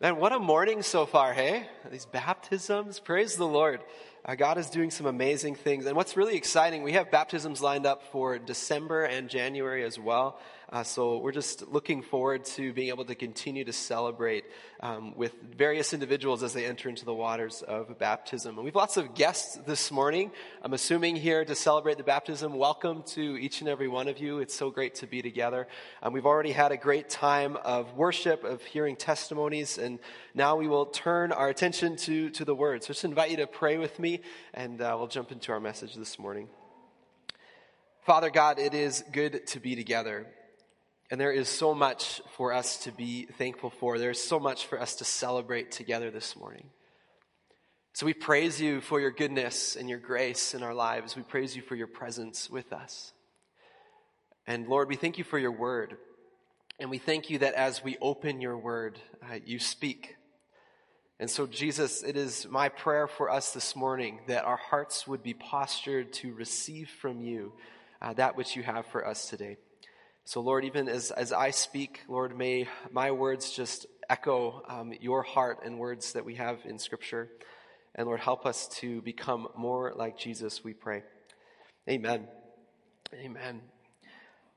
Man, what a morning so far, hey? These baptisms, praise the Lord. Uh, God is doing some amazing things. And what's really exciting, we have baptisms lined up for December and January as well. Uh, so we're just looking forward to being able to continue to celebrate um, with various individuals as they enter into the waters of baptism. And we have lots of guests this morning. I'm assuming here to celebrate the baptism. Welcome to each and every one of you. It's so great to be together. Um, we've already had a great time of worship, of hearing testimonies, and now we will turn our attention to to the Word. So just invite you to pray with me, and uh, we'll jump into our message this morning. Father God, it is good to be together. And there is so much for us to be thankful for. There's so much for us to celebrate together this morning. So we praise you for your goodness and your grace in our lives. We praise you for your presence with us. And Lord, we thank you for your word. And we thank you that as we open your word, uh, you speak. And so, Jesus, it is my prayer for us this morning that our hearts would be postured to receive from you uh, that which you have for us today. So, Lord, even as, as I speak, Lord, may my words just echo um, your heart and words that we have in Scripture. And Lord, help us to become more like Jesus, we pray. Amen. Amen.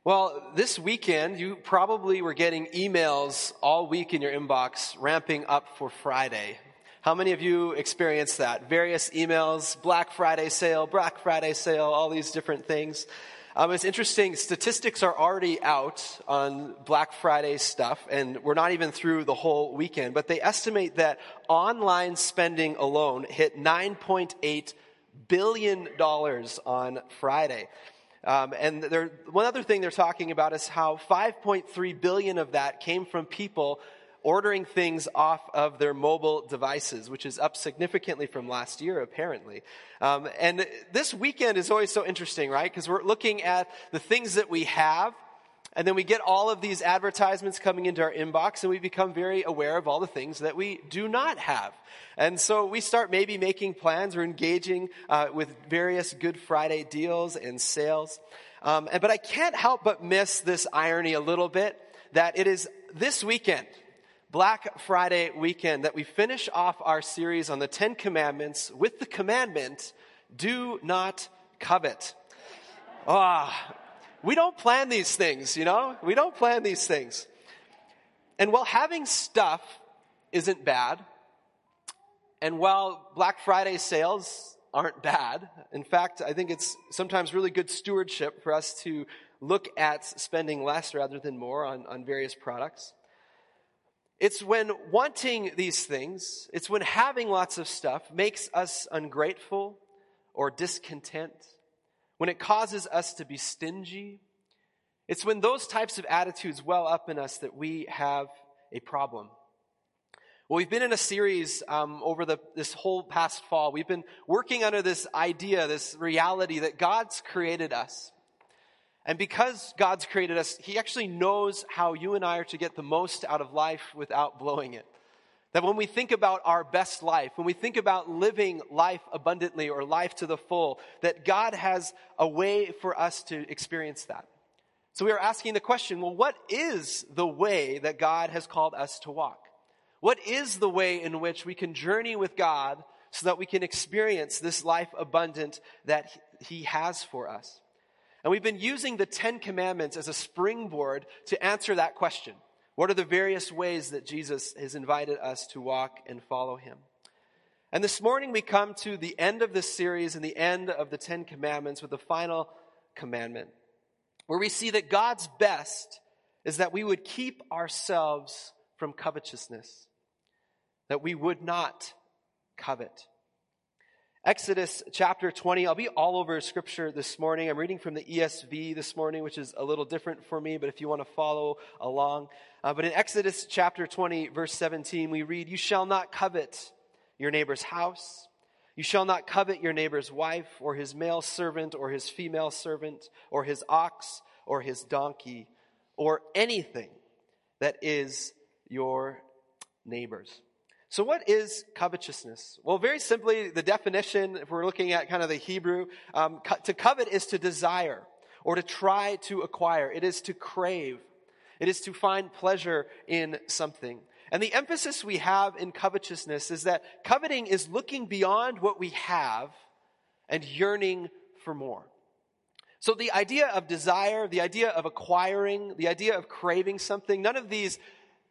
Well, this weekend, you probably were getting emails all week in your inbox ramping up for Friday. How many of you experienced that? Various emails, Black Friday sale, Black Friday sale, all these different things. Um, it's interesting, statistics are already out on Black Friday stuff, and we're not even through the whole weekend, but they estimate that online spending alone hit $9.8 billion on Friday. Um, and one other thing they're talking about is how 5.3 billion of that came from people ordering things off of their mobile devices, which is up significantly from last year, apparently. Um, and this weekend is always so interesting, right? Because we're looking at the things that we have, and then we get all of these advertisements coming into our inbox, and we become very aware of all the things that we do not have. And so we start maybe making plans or engaging uh, with various Good Friday deals and sales. Um, and, but I can't help but miss this irony a little bit that it is this weekend Black Friday weekend that we finish off our series on the Ten Commandments with the commandment, do not covet. Ah, we don't plan these things, you know? We don't plan these things. And while having stuff isn't bad, and while Black Friday sales aren't bad, in fact, I think it's sometimes really good stewardship for us to look at spending less rather than more on, on various products. It's when wanting these things, it's when having lots of stuff makes us ungrateful or discontent, when it causes us to be stingy. It's when those types of attitudes well up in us that we have a problem. Well, we've been in a series um, over the, this whole past fall. We've been working under this idea, this reality that God's created us. And because God's created us, He actually knows how you and I are to get the most out of life without blowing it. That when we think about our best life, when we think about living life abundantly or life to the full, that God has a way for us to experience that. So we are asking the question, well, what is the way that God has called us to walk? What is the way in which we can journey with God so that we can experience this life abundant that He has for us? And we've been using the Ten Commandments as a springboard to answer that question. What are the various ways that Jesus has invited us to walk and follow him? And this morning we come to the end of this series and the end of the Ten Commandments with the final commandment, where we see that God's best is that we would keep ourselves from covetousness, that we would not covet. Exodus chapter 20. I'll be all over scripture this morning. I'm reading from the ESV this morning, which is a little different for me, but if you want to follow along. Uh, but in Exodus chapter 20, verse 17, we read, You shall not covet your neighbor's house. You shall not covet your neighbor's wife, or his male servant, or his female servant, or his ox, or his donkey, or anything that is your neighbor's. So what is covetousness? Well, very simply, the definition, if we're looking at kind of the Hebrew, um, co- to covet is to desire or to try to acquire. It is to crave. It is to find pleasure in something. And the emphasis we have in covetousness is that coveting is looking beyond what we have and yearning for more. So the idea of desire, the idea of acquiring, the idea of craving something, none of these,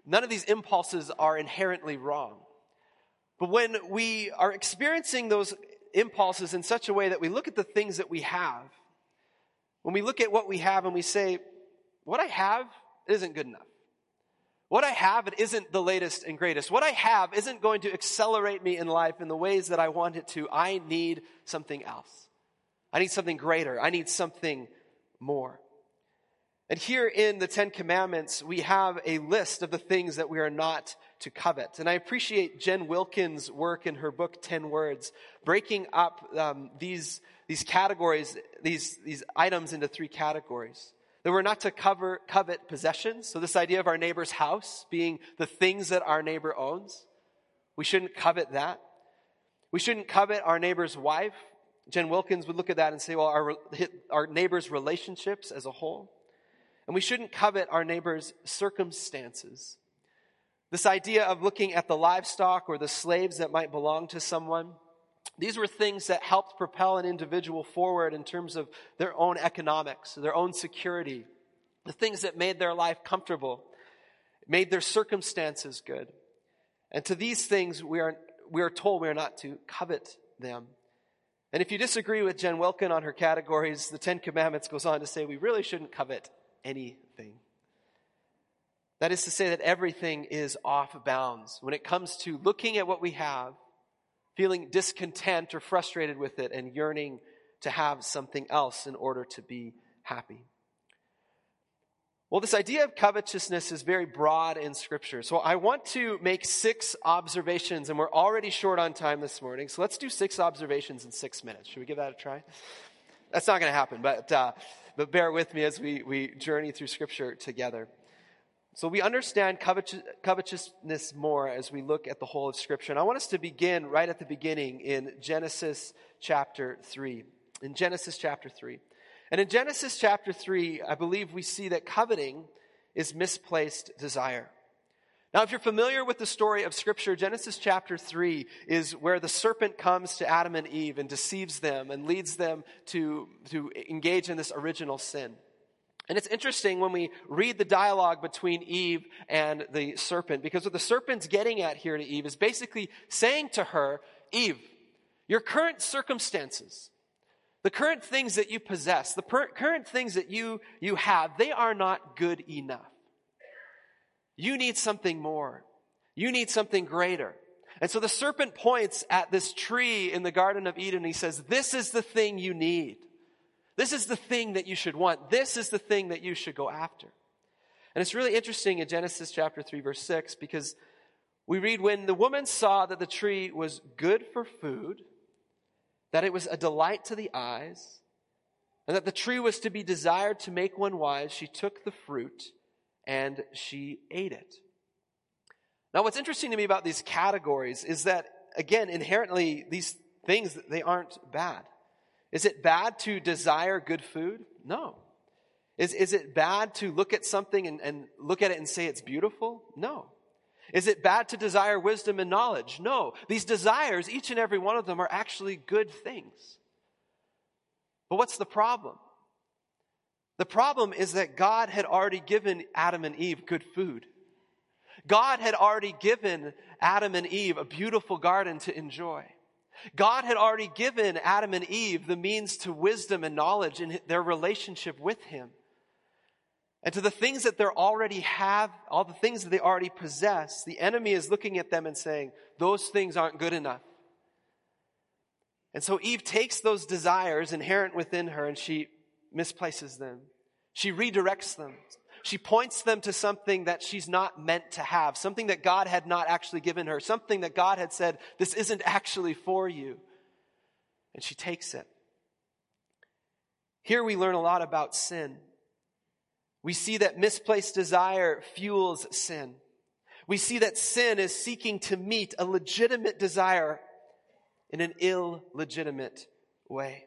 none of these impulses are inherently wrong. But when we are experiencing those impulses in such a way that we look at the things that we have, when we look at what we have and we say, what I have isn't good enough. What I have, it isn't the latest and greatest. What I have isn't going to accelerate me in life in the ways that I want it to. I need something else. I need something greater. I need something more. And here in the Ten Commandments, we have a list of the things that we are not to covet. And I appreciate Jen Wilkins' work in her book, Ten Words, breaking up um, these, these categories, these, these items into three categories. That we're not to cover, covet possessions. So this idea of our neighbor's house being the things that our neighbor owns. We shouldn't covet that. We shouldn't covet our neighbor's wife. Jen Wilkins would look at that and say, well, our, our neighbor's relationships as a whole. And we shouldn't covet our neighbor's circumstances. This idea of looking at the livestock or the slaves that might belong to someone. These were things that helped propel an individual forward in terms of their own economics, their own security, the things that made their life comfortable, made their circumstances good. And to these things, we are, we are told we are not to covet them. And if you disagree with Jen Wilkin on her categories, the Ten Commandments goes on to say we really shouldn't covet anything. That is to say that everything is off bounds when it comes to looking at what we have feeling discontent or frustrated with it and yearning to have something else in order to be happy. Well, this idea of covetousness is very broad in Scripture. So I want to make six observations, and we're already short on time this morning. So let's do six observations in six minutes. Should we give that a try? That's not going to happen, but, uh, but bear with me as we, we journey through Scripture together. So we understand covetousness more as we look at the whole of Scripture. And I want us to begin right at the beginning in Genesis chapter 3. In Genesis chapter 3. And in Genesis chapter 3, I believe we see that coveting is misplaced desire. Now, if you're familiar with the story of Scripture, Genesis chapter 3 is where the serpent comes to Adam and Eve and deceives them and leads them to, to engage in this original sin. And it's interesting when we read the dialogue between Eve and the serpent, because what the serpent's getting at here to Eve is basically saying to her, Eve, your current circumstances, the current things that you possess, the per- current things that you, you have, they are not good enough. You need something more. You need something greater. And so the serpent points at this tree in the Garden of Eden. And he says, this is the thing you need. This is the thing that you should want. This is the thing that you should go after. And it's really interesting in Genesis chapter 3 verse 6 because we read when the woman saw that the tree was good for food, that it was a delight to the eyes, and that the tree was to be desired to make one wise, she took the fruit and she ate it. Now what's interesting to me about these categories is that again inherently these things they aren't bad. Is it bad to desire good food? No. Is, is it bad to look at something and, and look at it and say it's beautiful? No. Is it bad to desire wisdom and knowledge? No. These desires, each and every one of them, are actually good things. But what's the problem? The problem is that God had already given Adam and Eve good food. God had already given Adam and Eve a beautiful garden to enjoy. God had already given Adam and Eve the means to wisdom and knowledge in their relationship with Him. And to the things that they already have, all the things that they already possess, the enemy is looking at them and saying, those things aren't good enough. And so Eve takes those desires inherent within her and she misplaces them. She redirects them. She points them to something that she's not meant to have, something that God had not actually given her, something that God had said, this isn't actually for you. And she takes it. Here we learn a lot about sin. We see that misplaced desire fuels sin. We see that sin is seeking to meet a legitimate desire in an illegitimate way.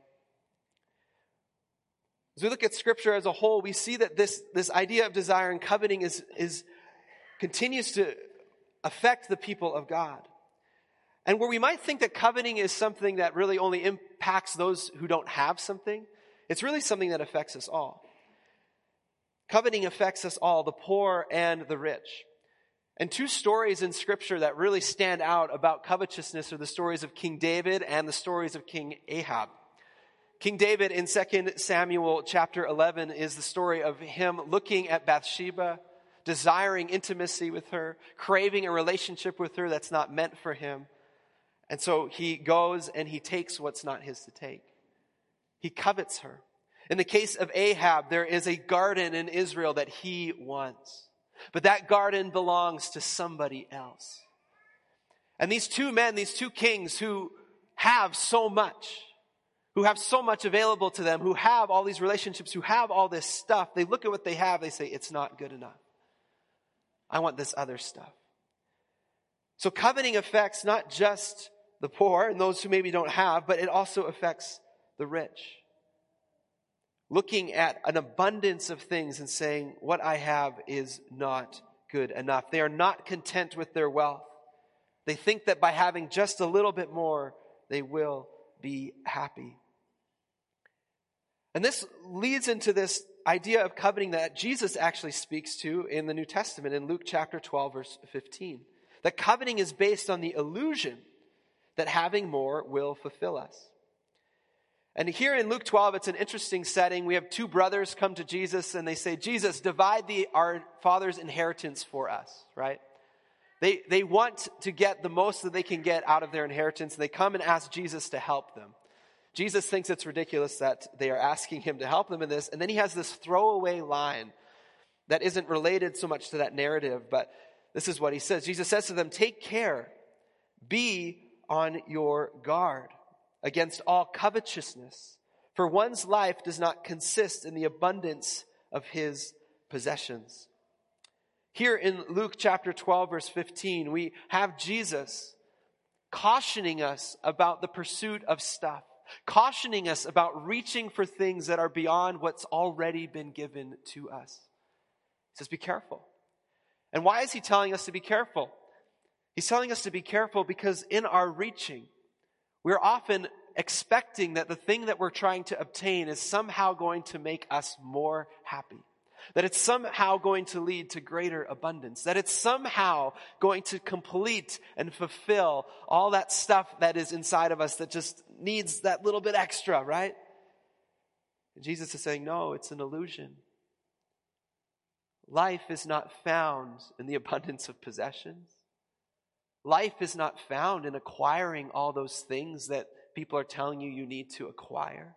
As we look at scripture as a whole, we see that this, this idea of desire and coveting is, is, continues to affect the people of God. And where we might think that coveting is something that really only impacts those who don't have something, it's really something that affects us all. Coveting affects us all, the poor and the rich. And two stories in scripture that really stand out about covetousness are the stories of King David and the stories of King Ahab. King David in 2 Samuel chapter 11 is the story of him looking at Bathsheba, desiring intimacy with her, craving a relationship with her that's not meant for him. And so he goes and he takes what's not his to take. He covets her. In the case of Ahab, there is a garden in Israel that he wants. But that garden belongs to somebody else. And these two men, these two kings who have so much, who have so much available to them, who have all these relationships, who have all this stuff, they look at what they have, they say, it's not good enough. I want this other stuff. So coveting affects not just the poor and those who maybe don't have, but it also affects the rich. Looking at an abundance of things and saying, what I have is not good enough. They are not content with their wealth. They think that by having just a little bit more, they will be happy. And this leads into this idea of coveting that Jesus actually speaks to in the New Testament in Luke chapter 12 verse 15. That coveting is based on the illusion that having more will fulfill us. And here in Luke 12, it's an interesting setting. We have two brothers come to Jesus and they say, Jesus, divide the, our father's inheritance for us, right? They, they want to get the most that they can get out of their inheritance. They come and ask Jesus to help them. Jesus thinks it's ridiculous that they are asking him to help them in this. And then he has this throwaway line that isn't related so much to that narrative, but this is what he says. Jesus says to them, Take care, be on your guard against all covetousness, for one's life does not consist in the abundance of his possessions. Here in Luke chapter 12, verse 15, we have Jesus cautioning us about the pursuit of stuff, cautioning us about reaching for things that are beyond what's already been given to us. He says, Be careful. And why is he telling us to be careful? He's telling us to be careful because in our reaching, we're often expecting that the thing that we're trying to obtain is somehow going to make us more happy. That it's somehow going to lead to greater abundance. That it's somehow going to complete and fulfill all that stuff that is inside of us that just needs that little bit extra, right? And Jesus is saying, no, it's an illusion. Life is not found in the abundance of possessions. Life is not found in acquiring all those things that people are telling you you need to acquire.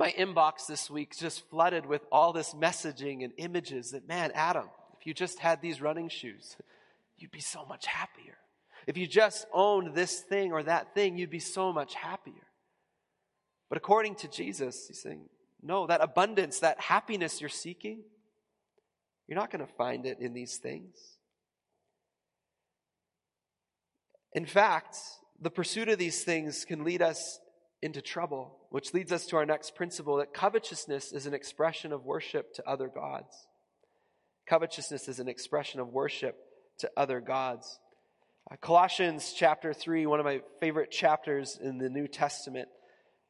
My inbox this week just flooded with all this messaging and images that, man, Adam, if you just had these running shoes, you'd be so much happier. If you just owned this thing or that thing, you'd be so much happier. But according to Jesus, he's saying, no, that abundance, that happiness you're seeking, you're not going to find it in these things. In fact, the pursuit of these things can lead us into trouble, which leads us to our next principle that covetousness is an expression of worship to other gods. Covetousness is an expression of worship to other gods. Uh, Colossians chapter 3, one of my favorite chapters in the New Testament,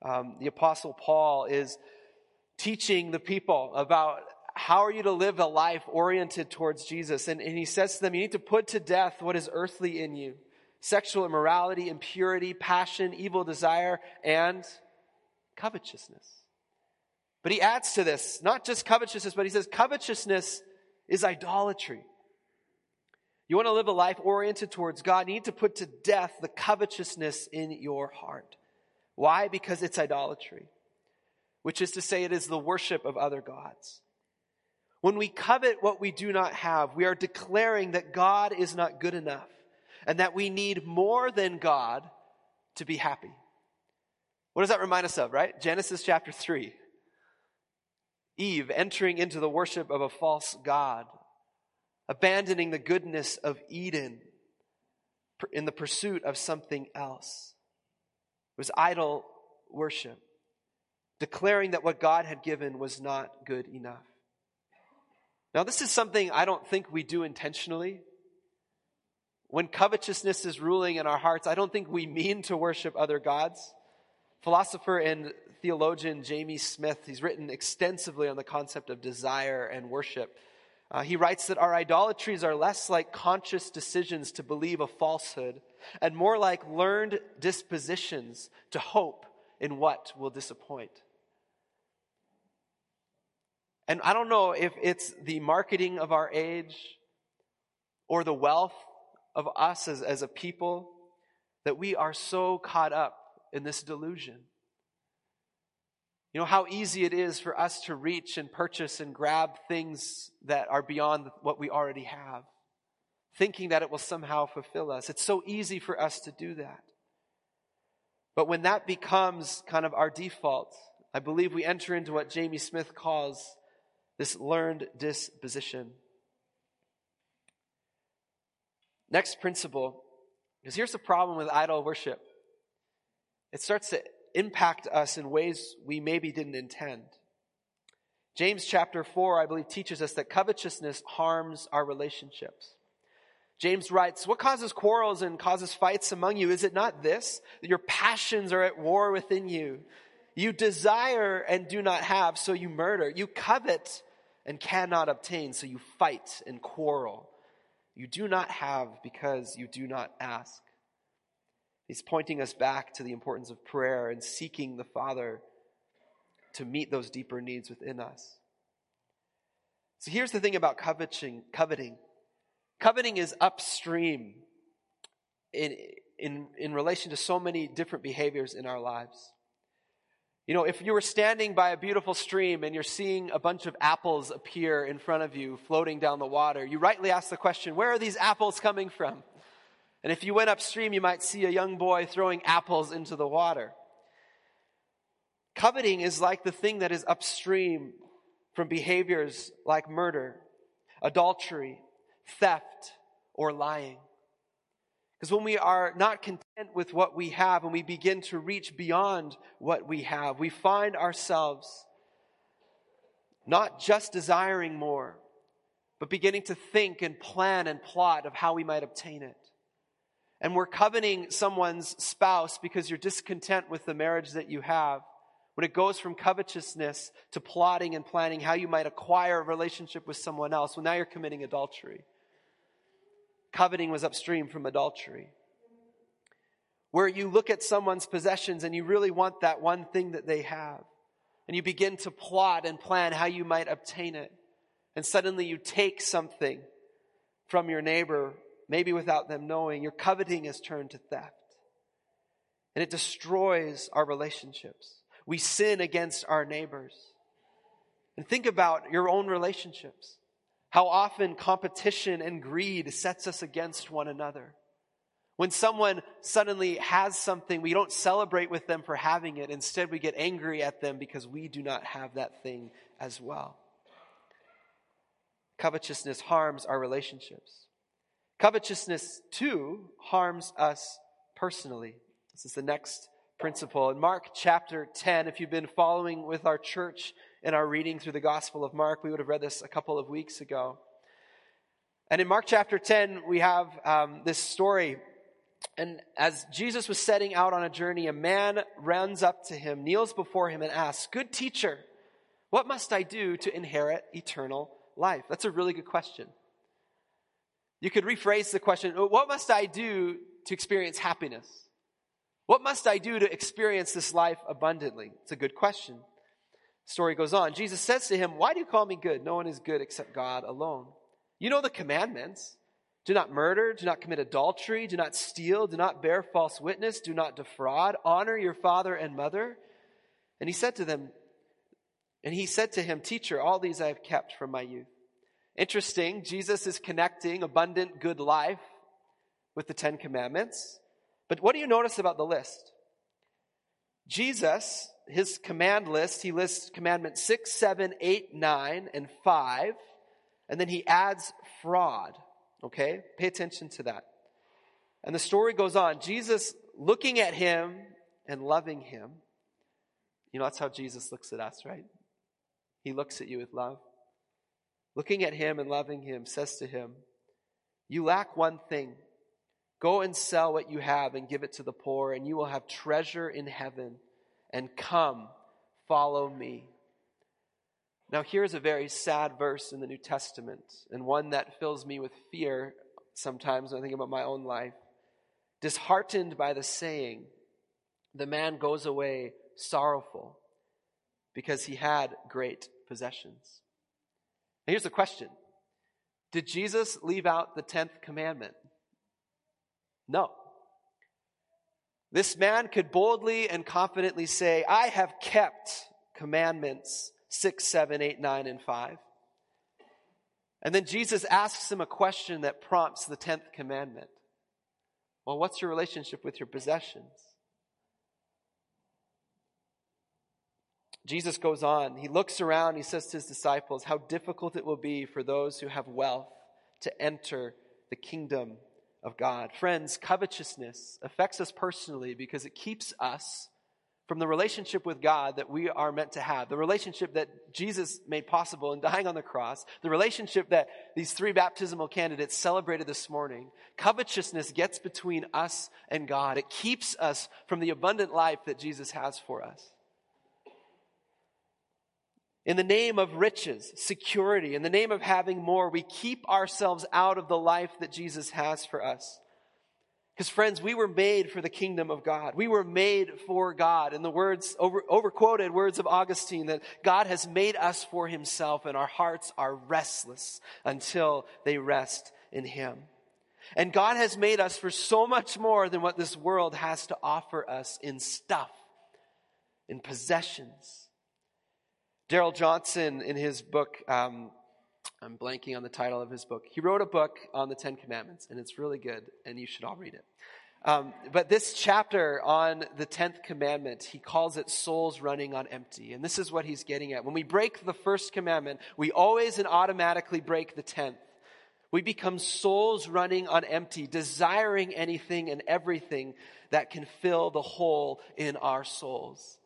um, the Apostle Paul is teaching the people about how are you to live a life oriented towards Jesus. And, and he says to them, you need to put to death what is earthly in you sexual immorality, impurity, passion, evil desire, and covetousness. But he adds to this, not just covetousness, but he says covetousness is idolatry. You want to live a life oriented towards God, you need to put to death the covetousness in your heart. Why? Because it's idolatry, which is to say, it is the worship of other gods. When we covet what we do not have, we are declaring that God is not good enough and that we need more than God to be happy. What does that remind us of, right? Genesis chapter 3. Eve entering into the worship of a false God, abandoning the goodness of Eden in the pursuit of something else. It was idol worship, declaring that what God had given was not good enough. Now, this is something I don't think we do intentionally. When covetousness is ruling in our hearts, I don't think we mean to worship other gods. Philosopher and theologian Jamie Smith, he's written extensively on the concept of desire and worship. Uh, he writes that our idolatries are less like conscious decisions to believe a falsehood and more like learned dispositions to hope in what will disappoint. And I don't know if it's the marketing of our age or the wealth of us as, as a people that we are so caught up in this delusion. You know how easy it is for us to reach and purchase and grab things that are beyond what we already have, thinking that it will somehow fulfill us. It's so easy for us to do that. But when that becomes kind of our default, I believe we enter into what Jamie Smith calls this learned disposition. Next principle, because here's the problem with idol worship it starts to impact us in ways we maybe didn't intend. James chapter 4, I believe, teaches us that covetousness harms our relationships. James writes, What causes quarrels and causes fights among you? Is it not this? That your passions are at war within you. You desire and do not have, so you murder. You covet and cannot obtain, so you fight and quarrel. You do not have because you do not ask. He's pointing us back to the importance of prayer and seeking the Father to meet those deeper needs within us. So here's the thing about coveting. Coveting, coveting is upstream in, in, in relation to so many different behaviors in our lives. You know, if you were standing by a beautiful stream and you're seeing a bunch of apples appear in front of you floating down the water, you rightly ask the question, where are these apples coming from? And if you went upstream, you might see a young boy throwing apples into the water. Coveting is like the thing that is upstream from behaviors like murder, adultery, theft, or lying. Because when we are not content with what we have and we begin to reach beyond what we have, we find ourselves not just desiring more, but beginning to think and plan and plot of how we might obtain it. And we're coveting someone's spouse because you're discontent with the marriage that you have. When it goes from covetousness to plotting and planning how you might acquire a relationship with someone else, well, now you're committing adultery. Coveting was upstream from adultery. Where you look at someone's possessions and you really want that one thing that they have. And you begin to plot and plan how you might obtain it. And suddenly you take something from your neighbor, maybe without them knowing. Your coveting has turned to theft. And it destroys our relationships. We sin against our neighbors. And think about your own relationships. How often competition and greed sets us against one another. When someone suddenly has something, we don't celebrate with them for having it. Instead, we get angry at them because we do not have that thing as well. Covetousness harms our relationships. Covetousness, too, harms us personally. This is the next principle. In Mark chapter 10, if you've been following with our church in our reading through the Gospel of Mark. We would have read this a couple of weeks ago. And in Mark chapter 10, we have um, this story. And as Jesus was setting out on a journey, a man runs up to him, kneels before him, and asks, Good teacher, what must I do to inherit eternal life? That's a really good question. You could rephrase the question What must I do to experience happiness? What must I do to experience this life abundantly? It's a good question story goes on. Jesus says to him, Why do you call me good? No one is good except God alone. You know the commandments. Do not murder, do not commit adultery, do not steal, do not bear false witness, do not defraud, honor your father and mother. And he said to them, and he said to him, Teacher, all these I have kept from my youth. Interesting, Jesus is connecting abundant good life with the Ten Commandments. But what do you notice about the list? Jesus his command list, he lists commandment 6, 7, 8, 9, and 5, and then he adds fraud. Okay? Pay attention to that. And the story goes on. Jesus looking at him and loving him. You know, that's how Jesus looks at us, right? He looks at you with love. Looking at him and loving him, says to him, You lack one thing. Go and sell what you have and give it to the poor, and you will have treasure in heaven. And come, follow me. Now, here's a very sad verse in the New Testament, and one that fills me with fear sometimes when I think about my own life. Disheartened by the saying, the man goes away sorrowful because he had great possessions. Here's the question Did Jesus leave out the 10th commandment? No. This man could boldly and confidently say, I have kept commandments 6, 7, 8, 9, and 5. And then Jesus asks him a question that prompts the 10th commandment. Well, what's your relationship with your possessions? Jesus goes on. He looks around. He says to his disciples, How difficult it will be for those who have wealth to enter the kingdom of God. Friends, covetousness affects us personally because it keeps us from the relationship with God that we are meant to have, the relationship that Jesus made possible in dying on the cross, the relationship that these three baptismal candidates celebrated this morning. Covetousness gets between us and God. It keeps us from the abundant life that Jesus has for us. In the name of riches, security, in the name of having more, we keep ourselves out of the life that Jesus has for us. Because friends, we were made for the kingdom of God. We were made for God. In the words, over, overquoted words of Augustine, that God has made us for himself and our hearts are restless until they rest in him. And God has made us for so much more than what this world has to offer us in stuff, in possessions. Darrell Johnson, in his book, um, I'm blanking on the title of his book. He wrote a book on the Ten Commandments, and it's really good, and you should all read it. Um, but this chapter on the tenth commandment, he calls it souls running on empty. And this is what he's getting at. When we break the first commandment, we always and automatically break the tenth. We become souls running on empty, desiring anything and everything that can fill the hole in our souls.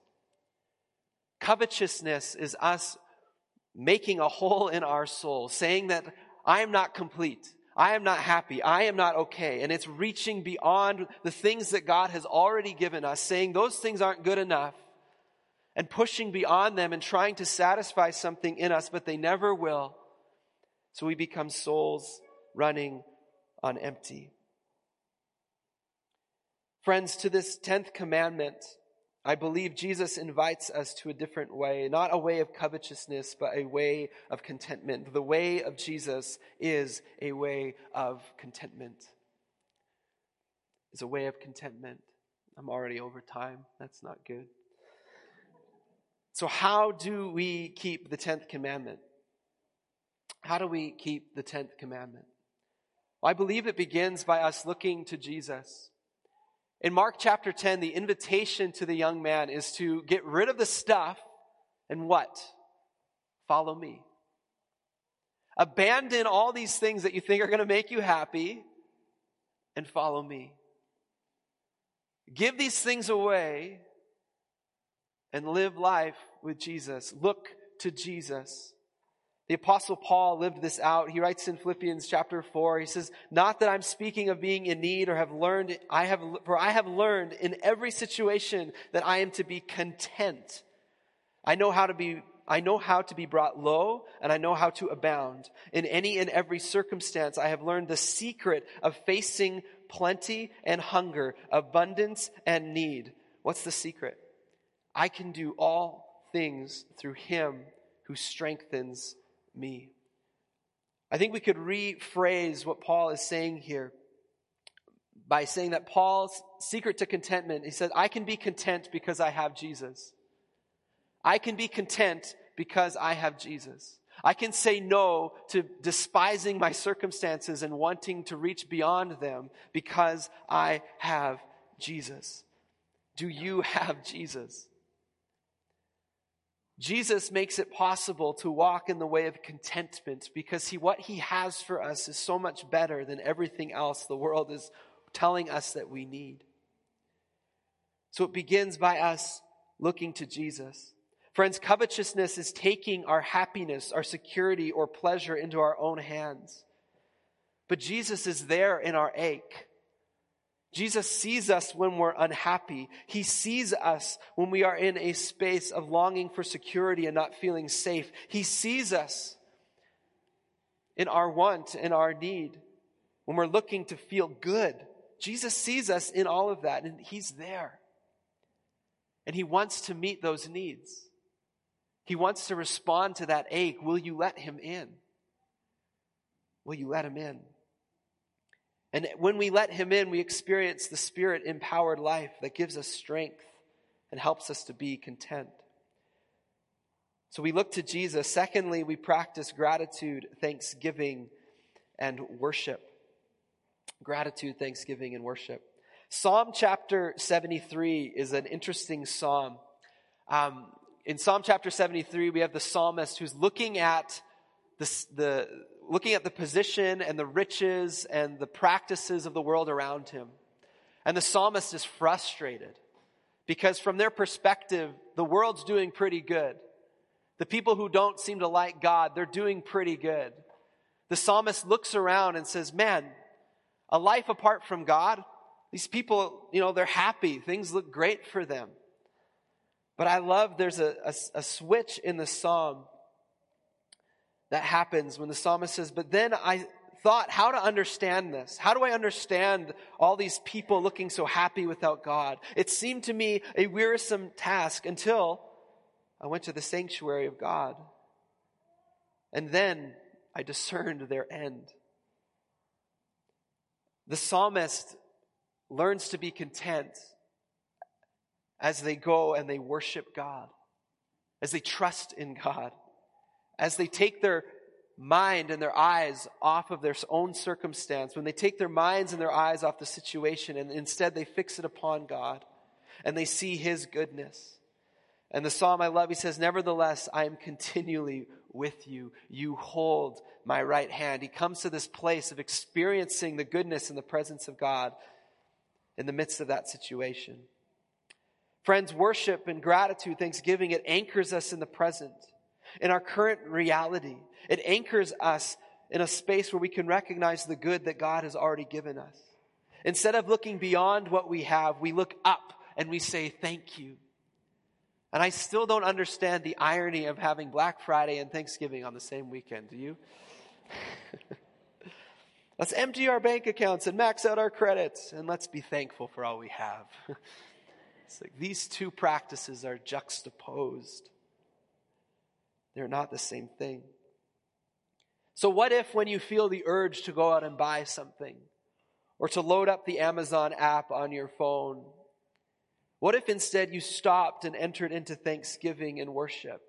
Covetousness is us making a hole in our soul, saying that I am not complete. I am not happy. I am not okay. And it's reaching beyond the things that God has already given us, saying those things aren't good enough, and pushing beyond them and trying to satisfy something in us, but they never will. So we become souls running on empty. Friends, to this 10th commandment, I believe Jesus invites us to a different way, not a way of covetousness, but a way of contentment. The way of Jesus is a way of contentment. Is a way of contentment. I'm already over time. That's not good. So, how do we keep the 10th commandment? How do we keep the 10th commandment? Well, I believe it begins by us looking to Jesus. In Mark chapter 10, the invitation to the young man is to get rid of the stuff and what? Follow me. Abandon all these things that you think are going to make you happy and follow me. Give these things away and live life with Jesus. Look to Jesus. The apostle Paul lived this out. He writes in Philippians chapter 4, he says, not that I'm speaking of being in need or have learned, I have, for I have learned in every situation that I am to be content. I know how to be, I know how to be brought low and I know how to abound. In any and every circumstance, I have learned the secret of facing plenty and hunger, abundance and need. What's the secret? I can do all things through him who strengthens me. I think we could rephrase what Paul is saying here by saying that Paul's secret to contentment, he said, I can be content because I have Jesus. I can be content because I have Jesus. I can say no to despising my circumstances and wanting to reach beyond them because I have Jesus. Do you have Jesus? Jesus makes it possible to walk in the way of contentment because he, what he has for us is so much better than everything else the world is telling us that we need. So it begins by us looking to Jesus. Friends, covetousness is taking our happiness, our security, or pleasure into our own hands. But Jesus is there in our ache. Jesus sees us when we're unhappy. He sees us when we are in a space of longing for security and not feeling safe. He sees us in our want and our need when we're looking to feel good. Jesus sees us in all of that and He's there. And He wants to meet those needs. He wants to respond to that ache. Will you let Him in? Will you let Him in? And when we let Him in, we experience the Spirit empowered life that gives us strength and helps us to be content. So we look to Jesus. Secondly, we practice gratitude, thanksgiving, and worship. Gratitude, thanksgiving, and worship. Psalm chapter 73 is an interesting psalm. Um, in Psalm chapter 73, we have the psalmist who's looking at the, the, looking at the position and the riches and the practices of the world around him. And the psalmist is frustrated because from their perspective, the world's doing pretty good. The people who don't seem to like God, they're doing pretty good. The psalmist looks around and says, man, a life apart from God, these people, you know, they're happy. Things look great for them. But I love there's a, a, a switch in the psalm that happens when the psalmist says, But then I thought how to understand this. How do I understand all these people looking so happy without God? It seemed to me a wearisome task until I went to the sanctuary of God. And then I discerned their end. The psalmist learns to be content as they go and they worship God, as they trust in God as they take their mind and their eyes off of their own circumstance, when they take their minds and their eyes off the situation and instead they fix it upon God and they see His goodness. And the psalm I love, he says, Nevertheless, I am continually with you. You hold my right hand. He comes to this place of experiencing the goodness and the presence of God in the midst of that situation. Friends, worship and gratitude, thanksgiving, it anchors us in the present in our current reality. It anchors us in a space where we can recognize the good that God has already given us. Instead of looking beyond what we have, we look up and we say, Thank you. And I still don't understand the irony of having Black Friday and Thanksgiving on the same weekend. Do you? let's empty our bank accounts and max out our credits, and let's be thankful for all we have. it's like these two practices are juxtaposed. They're not the same thing. So, what if when you feel the urge to go out and buy something or to load up the Amazon app on your phone, what if instead you stopped and entered into thanksgiving and worship?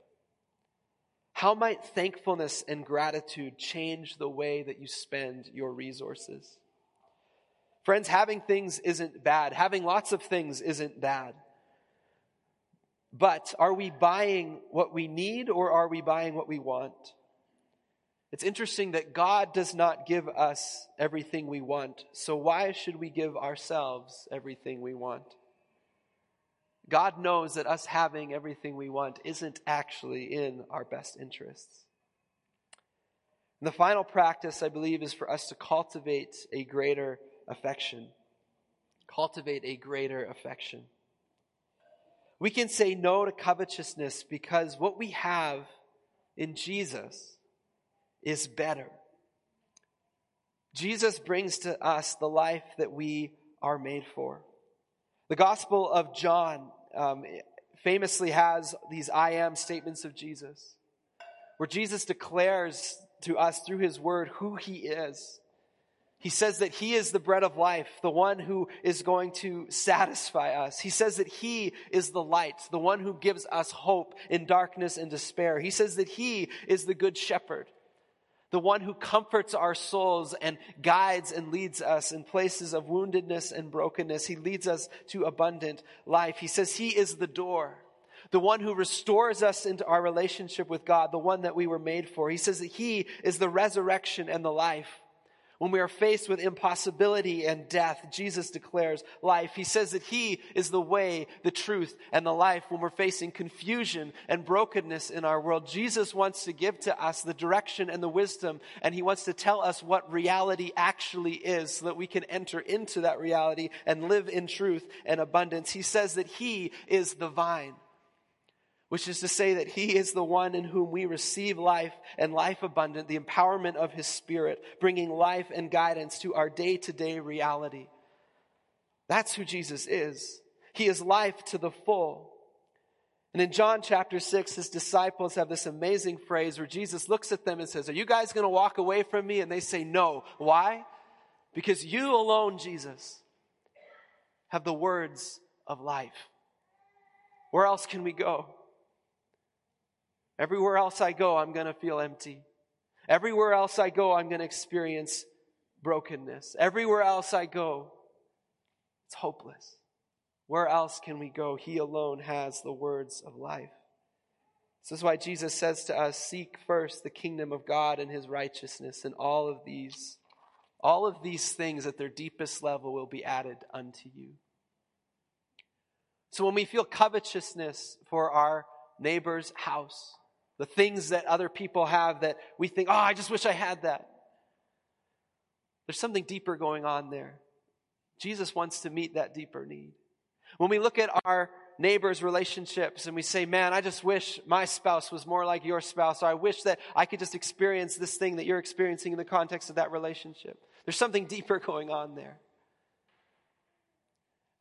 How might thankfulness and gratitude change the way that you spend your resources? Friends, having things isn't bad. Having lots of things isn't bad. But are we buying what we need or are we buying what we want? It's interesting that God does not give us everything we want, so why should we give ourselves everything we want? God knows that us having everything we want isn't actually in our best interests. And the final practice, I believe, is for us to cultivate a greater affection. Cultivate a greater affection. We can say no to covetousness because what we have in Jesus is better. Jesus brings to us the life that we are made for. The Gospel of John um, famously has these I am statements of Jesus, where Jesus declares to us through his word who he is. He says that He is the bread of life, the one who is going to satisfy us. He says that He is the light, the one who gives us hope in darkness and despair. He says that He is the good shepherd, the one who comforts our souls and guides and leads us in places of woundedness and brokenness. He leads us to abundant life. He says He is the door the one who restores us into our relationship with God, the one that we were made for. He says that He is the resurrection and the life When we are faced with impossibility and death, Jesus declares life. He says that He is the way, the truth, and the life. When we're facing confusion and brokenness in our world, Jesus wants to give to us the direction and the wisdom, and He wants to tell us what reality actually is so that we can enter into that reality and live in truth and abundance. He says that He is the vine which is to say that He is the one in whom we receive life and life abundant, the empowerment of His Spirit, bringing life and guidance to our day to day reality. That's who Jesus is. He is life to the full. And in John chapter 6, his disciples have this amazing phrase where Jesus looks at them and says, Are you guys going to walk away from me? And they say, No. Why? Because you alone, Jesus, have the words of life. Where else can we go? Everywhere else I go, I'm going to feel empty. Everywhere else I go, I'm going to experience brokenness. Everywhere else I go, it's hopeless. Where else can we go? He alone has the words of life. This is why Jesus says to us, seek first the kingdom of God and his righteousness, and all of these, all of these things at their deepest level will be added unto you. So when we feel covetousness for our neighbor's house, the things that other people have that we think, oh, I just wish I had that. There's something deeper going on there. Jesus wants to meet that deeper need. When we look at our neighbors' relationships and we say, man, I just wish my spouse was more like your spouse, or I wish that I could just experience this thing that you're experiencing in the context of that relationship. There's something deeper going on there.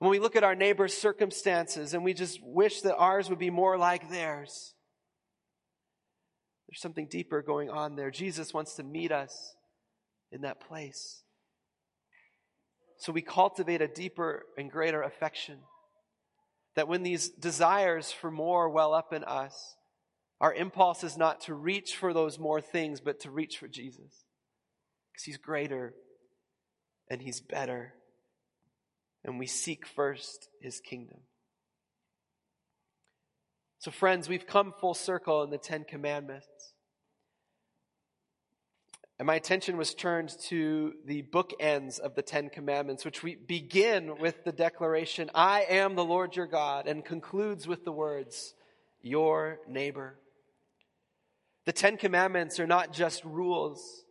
When we look at our neighbors' circumstances and we just wish that ours would be more like theirs, there's something deeper going on there. Jesus wants to meet us in that place. So we cultivate a deeper and greater affection. That when these desires for more well up in us, our impulse is not to reach for those more things, but to reach for Jesus. Because he's greater and he's better. And we seek first his kingdom. So, friends, we've come full circle in the Ten Commandments. And my attention was turned to the bookends of the Ten Commandments, which we begin with the declaration, I am the Lord your God, and concludes with the words, your neighbor. The Ten Commandments are not just rules,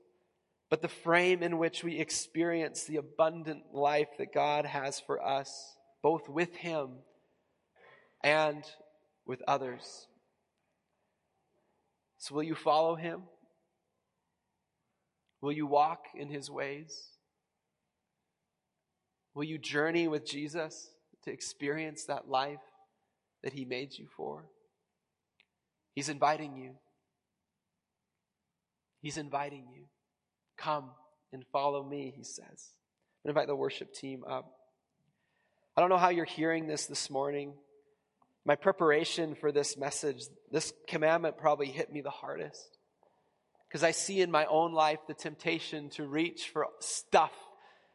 but the frame in which we experience the abundant life that God has for us, both with Him and with others. So, will you follow him? Will you walk in his ways? Will you journey with Jesus to experience that life that he made you for? He's inviting you. He's inviting you. Come and follow me, he says. I invite the worship team up. I don't know how you're hearing this this morning my preparation for this message, this commandment probably hit me the hardest. Because I see in my own life the temptation to reach for stuff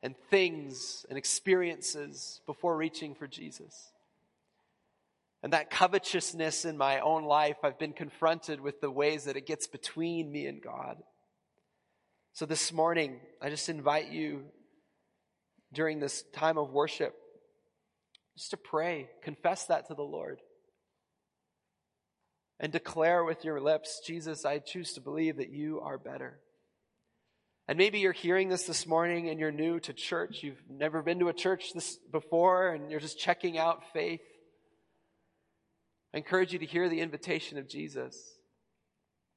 and things and experiences before reaching for Jesus. And that covetousness in my own life, I've been confronted with the ways that it gets between me and God. So this morning, I just invite you during this time of worship just to pray, confess that to the Lord. And declare with your lips, Jesus, I choose to believe that you are better. And maybe you're hearing this this morning and you're new to church. You've never been to a church this before and you're just checking out faith. I encourage you to hear the invitation of Jesus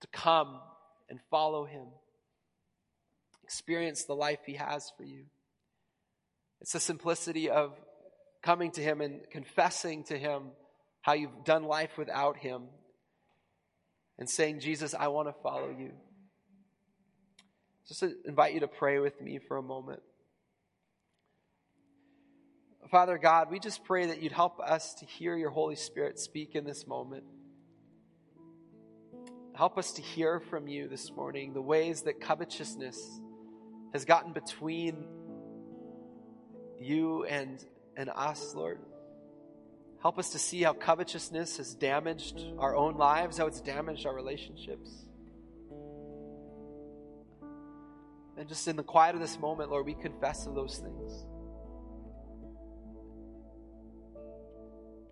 to come and follow him. Experience the life he has for you. It's the simplicity of coming to Him and confessing to Him how you've done life without Him and saying, Jesus, I want to follow you. Just invite you to pray with me for a moment. Father God, we just pray that you'd help us to hear your Holy Spirit speak in this moment. Help us to hear from you this morning the ways that covetousness has gotten between you and and us, Lord. Help us to see how covetousness has damaged our own lives, how it's damaged our relationships. And just in the quiet of this moment, Lord, we confess of those things.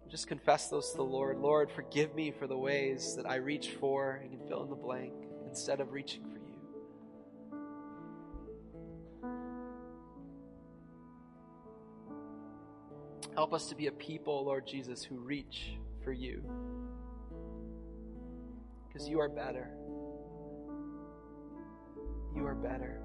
Just confess those to the Lord. Lord, forgive me for the ways that I reach for, and can fill in the blank, instead of reaching for you. Help us to be a people, Lord Jesus, who reach for you. Because you are better. You are better.